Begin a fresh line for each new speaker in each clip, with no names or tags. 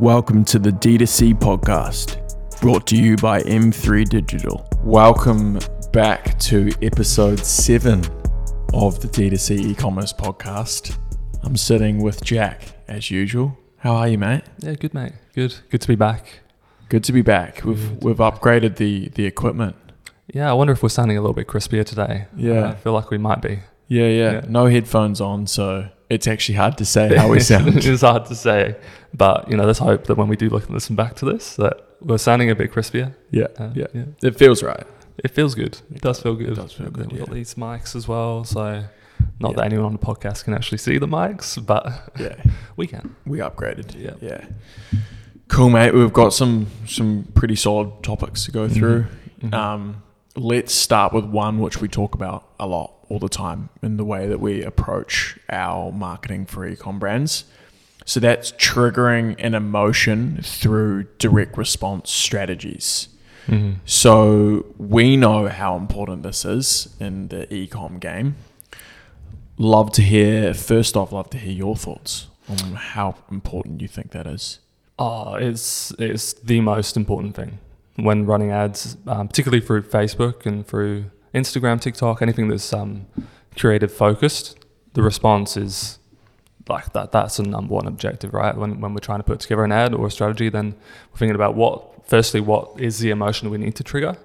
Welcome to the D2C podcast, brought to you by M3 Digital.
Welcome back to episode seven of the D2C e commerce podcast. I'm sitting with Jack as usual. How are you, mate?
Yeah, good mate. Good. Good to be back.
Good to be back. We've we've upgraded the the equipment.
Yeah, I wonder if we're sounding a little bit crispier today.
Yeah.
I feel like we might be.
Yeah, yeah.
Yeah.
No headphones on, so it's actually hard to say how we sound.
it's hard to say, but you know, let's hope that when we do look and listen back to this, that we're sounding a bit crispier.
yeah,
Uh,
yeah. It feels right.
It feels good. It does feel good.
It does feel good,
We've got
yeah.
these mics as well, so not
Yeah.
that anyone on the podcast can actually see the mics, but
Yeah,
we can.
we upgraded.
Yeah.
yeah. Cool, mate. We've got some some pretty solid topics to go through.
Mhm.
Um, let's start with one which we talk about a lot all the time in the way that we approach our marketing for ecom brands. So that's triggering an emotion through direct response strategies.
Mhm.
So we know how important this is in the ecom game. Love to hear, first off, love to hear your thoughts on how important you think that is.
Oh, it's it's the most important thing when running ads, um, particularly through Facebook and through Instagram, TikTok, anything that's um, creative focused. The response is like that. That's the number one objective, right? When when we're trying to put together an ad or a strategy, then we're thinking about what. Firstly, what is the emotion we need to trigger,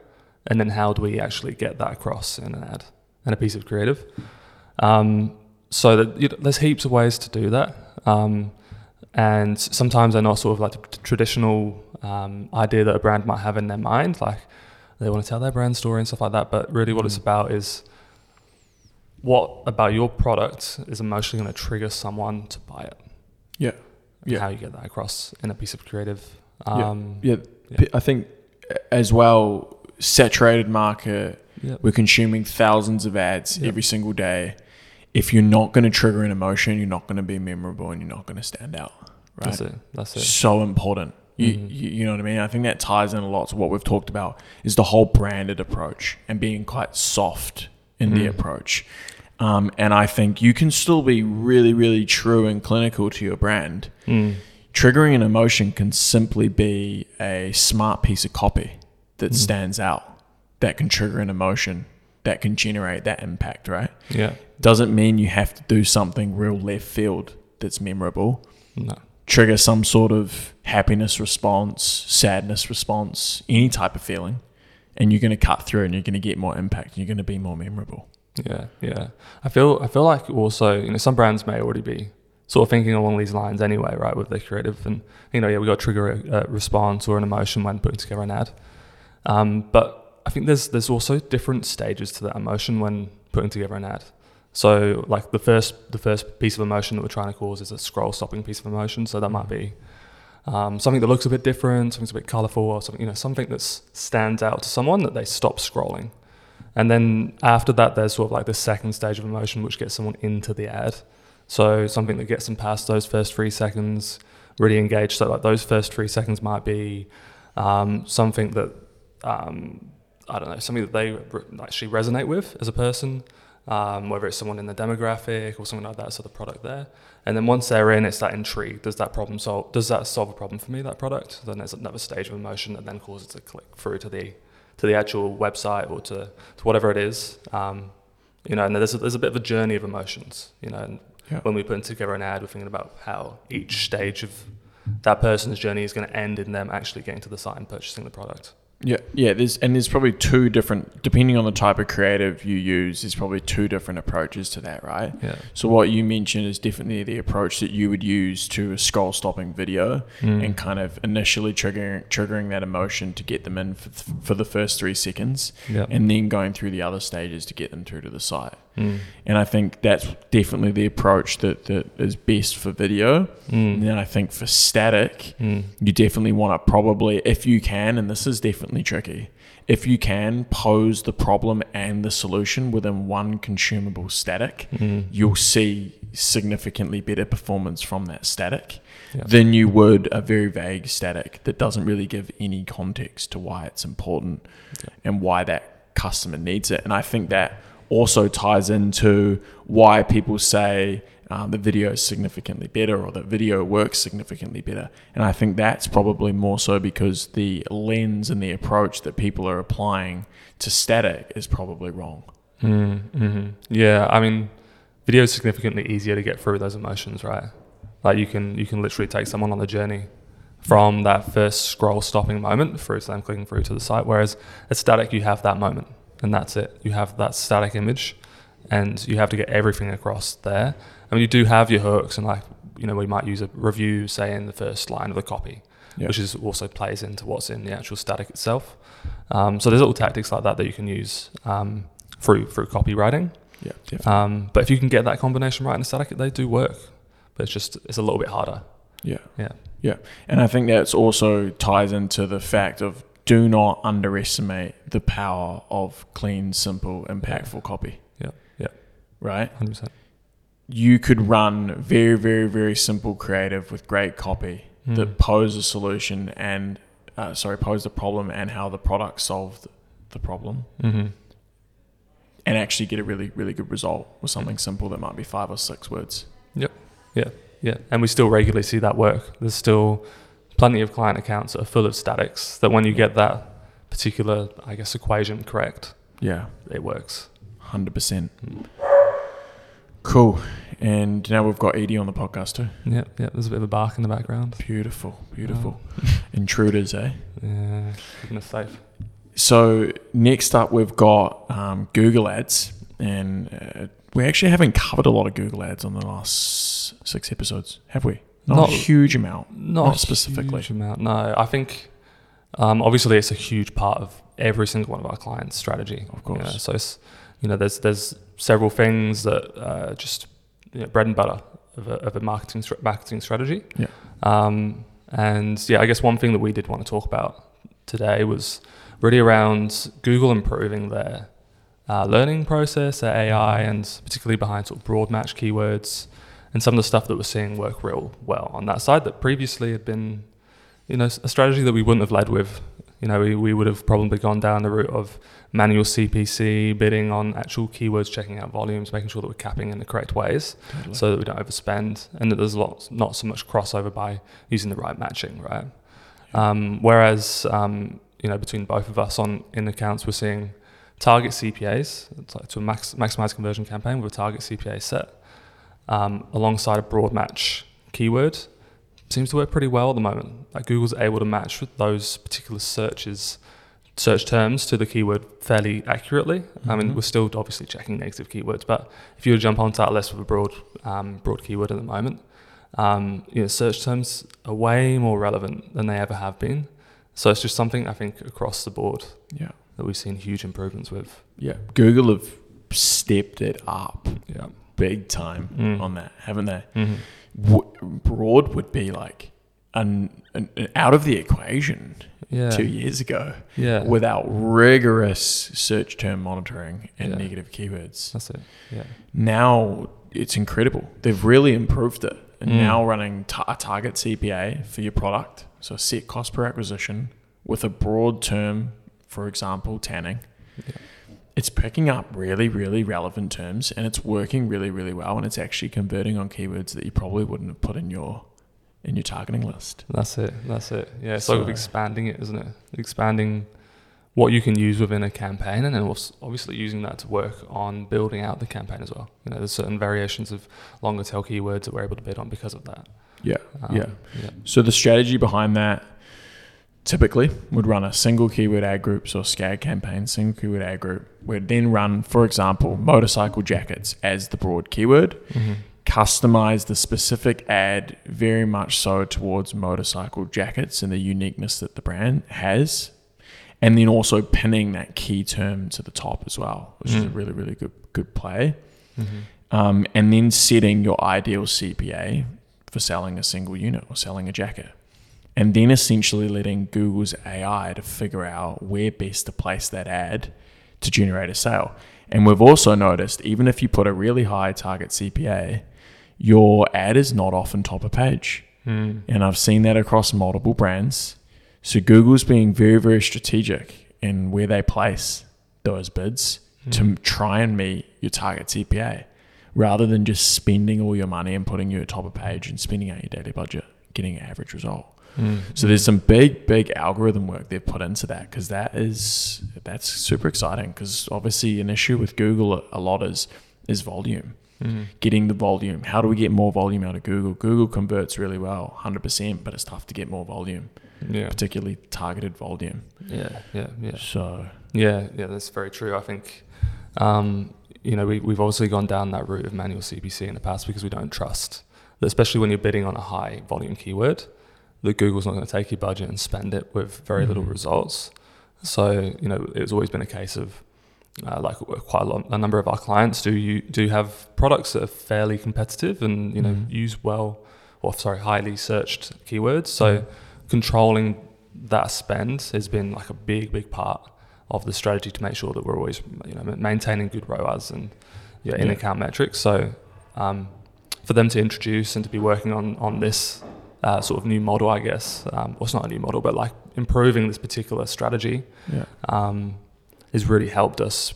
and then how do we actually get that across in an ad and a piece of creative. Um, so that you know, there's heaps of ways to do that. Um, and sometimes they're not sort of like the traditional um, idea that a brand might have in their mind, like they want to tell their brand story and stuff like that. But really, what it's
Mm.
about is what about your product is emotionally going to trigger someone to buy it.
Yeah. Yeah.
How you get that across in a piece of creative.
Yeah.
Um,
Yeah,
Yeah.
P- I think as well, saturated market,
yeah.
we're consuming thousands of ads
Yeah.
every single day. If you're not going to trigger an emotion, you're not going to be memorable and you're not going to stand out. Right?
That's it. That's it.
So important. You,
Mhm.
you, you know what I mean? I think that ties in a lot to what we've talked about is the whole branded approach and being quite soft in the
Mhm.
approach. Um, and I think you can still be really, really true and clinical to your brand.
Mm.
Triggering an emotion can simply be a smart piece of copy that
Mhm.
stands out, that can trigger an emotion, that can generate that impact, right?
Yeah.
Doesn't mean you have to do something real left field that's memorable.
No.
Trigger some sort of happiness response, sadness response, any type of feeling, and you're going to cut through and you're going to get more impact and you're going to be more memorable.
Yeah, yeah. I feel I feel like also you know some brands may already be sort of thinking along these lines anyway, right? With their creative and you know yeah we got to trigger a, a response or an emotion when putting together an ad. Um, but I think there's there's also different stages to that emotion when putting together an ad. So like the first the first piece of emotion that we're trying to cause is a scroll stopping piece of emotion. So that might be um, something that looks a bit different, something's a bit colourful, or something you know something that stands out to someone that they stop scrolling. And then after that, there's sort of like the second stage of emotion, which gets someone into the ad. So something that gets them past those first three seconds, really engaged. So like those first three seconds might be um, something that um, I don't know, something that they actually resonate with as a person, um, whether it's someone in the demographic or something like that. So the product there, and then once they're in, it's that intrigue. Does that problem solve? Does that solve a problem for me? That product? Then there's another stage of emotion that then causes it to click through to the to the actual website or to, to whatever it is. Um, you know, and there's a, there's a bit of a journey of emotions. You know, and
Yeah.
when we put together an ad, we're thinking about how each stage of that person's journey is going to end in them actually getting to the site and purchasing the product.
Yeah, yeah. There's and there's probably two different, depending on the type of creative you use. There's probably two different approaches to that, right?
Yeah.
So what you mentioned is definitely the approach that you would use to a scroll stopping video
Mm.
and kind of initially triggering triggering that emotion to get them in for, for the first three seconds,
Yeah.
and then going through the other stages to get them through to the site.
Mm.
And I think that's definitely the approach that, that is best for video. And
Mm.
then I think for static,
Mm.
you definitely want to probably, if you can, and this is definitely tricky, if you can pose the problem and the solution within one consumable static,
Mm.
you'll see significantly better performance from that static
Yeah.
than you would a very vague static that doesn't really give any context to why it's important
Yeah.
and why that customer needs it. And I think that also ties into why people say um, the video is significantly better or that video works significantly better. And I think that's probably more so because the lens and the approach that people are applying to static is probably wrong.
Mm, hmm Yeah, I mean, video is significantly easier to get through those emotions, right? Like you can you can literally take someone on the journey from that first scroll stopping moment through to them clicking through to the site. Whereas at static, you have that moment and that's it. You have that static image, and you have to get everything across there. I mean, you do have your hooks, and like you know, we might use a review, say in the first line of the copy,
Yeah.
which is also plays into what's in the actual static itself. Um, so there's little tactics like that that you can use um, through through copywriting.
Yeah, definitely.
Um, but if you can get that combination right in the static, they do work. But it's just it's a little bit harder.
yeah.
Yeah.
Yeah, and I think that's also ties into the fact of do not underestimate the power of clean, simple, impactful copy.
Yeah. Yeah.
Right?
Hundred percent.
You could run very, very, very simple creative with great copy
Hmm.
that pose a solution and uh, sorry, pose the problem and how the product solved the problem,
Mm-hmm.
and actually get a really, really good result with something simple that might be five or six words. Yep.
Yeah. Yeah, and we still regularly see that work. There's still plenty of client accounts that are full of statics that when you get that particular, I guess, equation correct,
Yeah,
it works.
hundred percent.
Mm.
Cool. And now we've got Edie on the podcast too.
Yeah, yeah. There's a bit of a bark in the background.
Beautiful, beautiful. Intruders, eh?
Yeah, keeping us safe.
So next up, we've got um, Google Ads, and uh, we actually haven't covered a lot of Google Ads on the last six episodes, have we? Not,
Not-
a huge amount.
Not,
Not
a
specifically.
huge amount. No, I think um, obviously it's a huge part of every single one of our clients' strategy.
Of course.
You know, so it's you know there's there's several things that uh, just you know, bread and butter of a, of a marketing marketing strategy.
Yeah.
Um, and yeah, I guess one thing that we did want to talk about today was really around Google improving their uh, learning process, their AI, and particularly behind sort of broad match keywords and some of the stuff that we're seeing work real well on that side that previously had been, you know, a strategy that we wouldn't have led with. You know, we, we would have probably gone down the route of manual CPC, bidding on actual keywords, checking out volumes, making sure that we're capping in the correct ways
Totally.
so that we don't overspend and that there's lots, not so much crossover by using the right matching, right? Um, whereas, um, you know, between both of us on in accounts, we're seeing target CPAs it's like to a max, maximize conversion campaign with a target CPA set um, alongside a broad match keyword seems to work pretty well at the moment. Like Google's able to match with those particular searches, search terms to the keyword fairly accurately. I mean,
Mhm.
we're still obviously checking negative keywords, but if you were to jump onto that list with a broad, um, broad keyword at the moment, um, you know, search terms are way more relevant than they ever have been. So it's just something I think across the board
yeah,
that we've seen huge improvements with.
yeah. Google have stepped it up
Yeah.
Big time
Mm.
on that, haven't they?
Mm-hmm.
W- broad would be like an, an, an out of the equation
Yeah.
two years ago
Yeah.
without rigorous search term monitoring and
Yeah.
negative keywords.
That's it. Yeah.
now it's incredible. They've really improved it. And
Mm.
now running ta- a target CPA for your product, so a set cost per acquisition with a broad term, for example, tanning. It's picking up really, really relevant terms and it's working really, really well. And it's actually converting on keywords that you probably wouldn't have put in your in your targeting list.
That's it. That's it. Yeah, it's sort of
So-
expanding it, isn't it? Expanding what you can use within a campaign, and then obviously using that to work on building out the campaign as well. You know, there's certain variations of longer tail keywords that we're able to bid on because of that.
Yeah.
Um,
Yeah.
yeah.
So the strategy behind that typically would run a single keyword ad group, so a SKAG campaign, single keyword ad group. We'd then run, for example, motorcycle jackets as the broad keyword,
Mm-hmm.
customize the specific ad very much so towards motorcycle jackets and the uniqueness that the brand has. And then also pinning that key term to the top as well, which is a
Mm.
really, really good good play.
Mm-hmm.
Um, and then setting your ideal CPA for selling a single unit or selling a jacket. And then essentially letting Google's AI to figure out where best to place that ad to generate a sale. And we've also noticed, even if you put a really high target CPA, your ad is not often top of page.
Mm.
And I've seen that across multiple brands. So Google's being very, very strategic in where they place those bids to
Mm.
m- try and meet your target CPA, rather than just spending all your money and putting you at top of page and spending out your daily budget, getting an average result.
Mm.
So there's some big, big algorithm work they've put into that because that is that's super exciting. Because obviously, an issue with Google a lot is is volume,
Mm.
getting the volume. How do we get more volume out of Google? Google converts really well, hundred percent, but it's tough to get more volume,
Yeah.
particularly targeted volume.
Yeah. Yeah. Yeah.
So
Yeah, yeah, that's very true. I think, um, you know, we, we've obviously gone down that route of manual CPC in the past because we don't trust, especially when you're bidding on a high volume keyword, that Google's not going to take your budget and spend it with very little
Mhm.
results. So, you know, it's always been a case of, uh, like quite a, lot, a number of our clients do you do have products that are fairly competitive and you know
Mhm.
use well or sorry highly searched keywords. So
Mhm.
controlling that spend has been like a big big part of the strategy to make sure that we're always you know maintaining good ROAS and yeah, in
Yeah.
account metrics. So um, for them to introduce and to be working on on this uh, sort of new model, I guess, um, well, it's not a new model, but like improving this particular strategy
yeah,
um, has really helped us,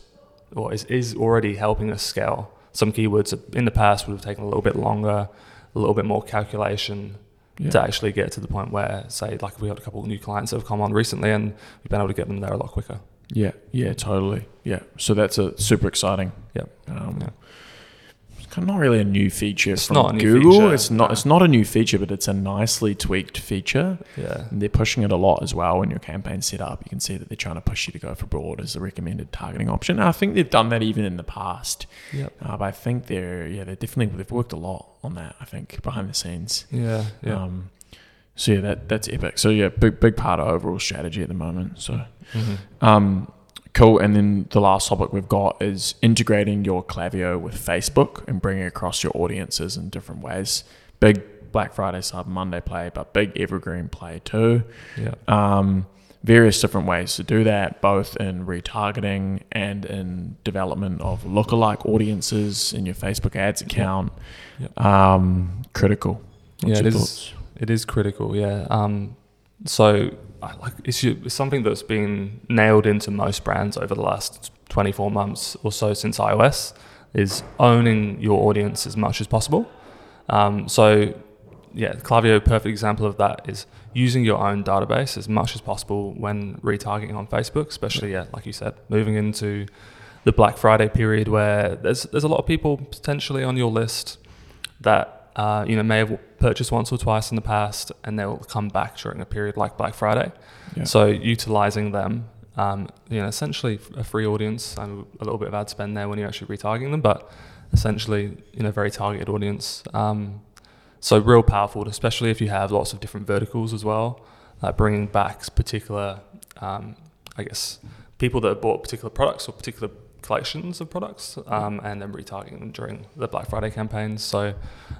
or is, is already helping us scale. Some keywords in the past would have taken a little bit longer, a little bit more calculation
yeah.
to actually get to the point where, say, like we had a couple of new clients that have come on recently, and we've been able to get them there a lot quicker.
Yeah, yeah, totally. Yeah. So that's a super exciting.
Yep.
Um,
Yeah.
It's kind of not really a new feature
It's
from
not a new
Google.
feature,
it's not.
no.
It's not a new feature, but it's a nicely tweaked feature.
Yeah,
And they're pushing it a lot as well. When your campaign's set up, you can see that they're trying to push you to go for broad as the recommended targeting option. And I think they've done that even in the past.
Yep.
Uh, but I think they're yeah they're definitely they've worked a lot on that. I think behind the scenes.
yeah, yeah.
Um, so yeah, that that's epic. So yeah, big big part of overall strategy at the moment. So
Mhm.
um, cool. And then the last topic we've got is integrating your Klaviyo with Facebook and bringing across your audiences in different ways. Big Black Friday, Cyber Monday play, but big evergreen play too.
Yeah,
Um, various different ways to do that, both in retargeting and in development of lookalike audiences in your Facebook ads account.
Yep.
Um, critical.
Yeah,
What's
it
your
is. It is critical, yeah. Um, so, Like, it's, it's something that's been nailed into most brands over the last 24 months or so since iOS is owning your audience as much as possible. Um, so, yeah, Klaviyo, perfect example of that is using your own database as much as possible when retargeting on Facebook, especially, yeah, like you said, moving into the Black Friday period where there's there's a lot of people potentially on your list that uh, you know may have purchased once or twice in the past, and they'll come back during a period like Black Friday.
Yeah.
So utilizing them, um, you know, essentially a free audience and a little bit of ad spend there when you're actually retargeting them, but essentially you know very targeted audience. Um, so real powerful, especially if you have lots of different verticals as well, like bringing back particular, um, I guess, people that have bought particular products or particular collections of products um, and then retargeting them during the Black Friday campaigns. So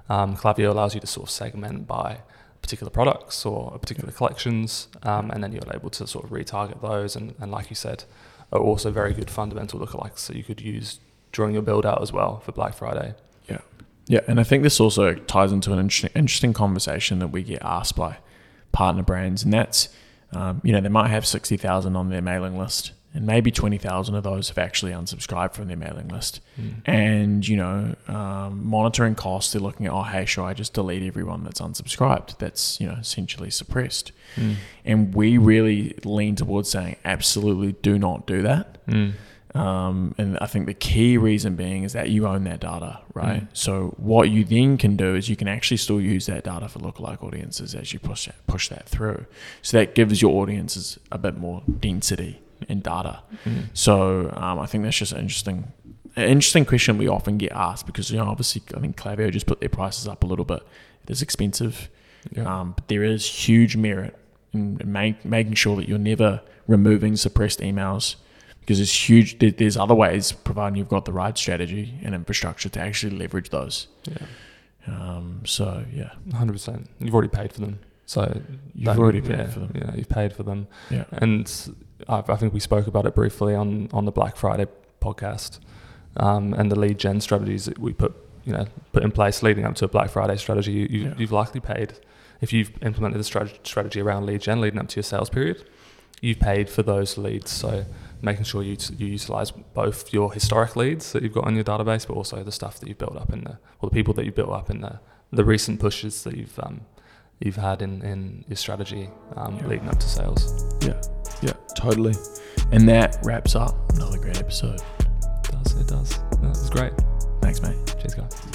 um, Klaviyo allows you to sort of segment by particular products or particular collections, um, and then you're able to sort of retarget those. And, and like you said, are also very good fundamental lookalikes that you could use during your build out as well for Black Friday.
Yeah. Yeah, and I think this also ties into an interesting, interesting conversation that we get asked by partner brands, and that's um, you know they might have sixty thousand on their mailing list, and maybe twenty thousand of those have actually unsubscribed from their mailing list. And you know, um, monitoring costs, they're looking at oh hey, should I just delete everyone that's unsubscribed? That's you know essentially suppressed.
Mm.
And we really lean towards saying absolutely do not do that.
Mm.
Um, and I think the key reason being is that you own that data, right?
Mm.
So what you then can do is you can actually still use that data for lookalike audiences as you push that, push that through. So that gives your audiences a bit more density in data.
Mm.
So um, I think that's just an interesting, interesting question we often get asked because you know obviously I think Klaviyo just put their prices up a little bit. It is expensive,
Yeah.
um, but there is huge merit in make, making sure that you're never removing suppressed emails because there's huge. There, there's other ways, providing you've got the right strategy and infrastructure to actually leverage those.
yeah.
Um, so yeah,
Hundred percent. You've already paid for them, so
you've already paid
yeah,
for them.
Yeah, you've paid for them,
Yeah,
and I, I think we spoke about it briefly on on the Black Friday podcast, um, and the lead gen strategies that we put you know put in place leading up to a Black Friday strategy. You, you,
Yeah.
You've likely paid if you've implemented strategy strategy around lead gen leading up to your sales period. you've paid for those leads. So making sure you you utilize both your historic leads that you've got on your database, but also the stuff that you've built up in the or the people that you built up in the the recent pushes that you've um, you've had in, in your strategy um,
Yeah.
leading up to sales.
Yeah, yeah, totally. And that wraps up another great episode.
It does it does? That was great.
Thanks, mate.
Cheers, guys.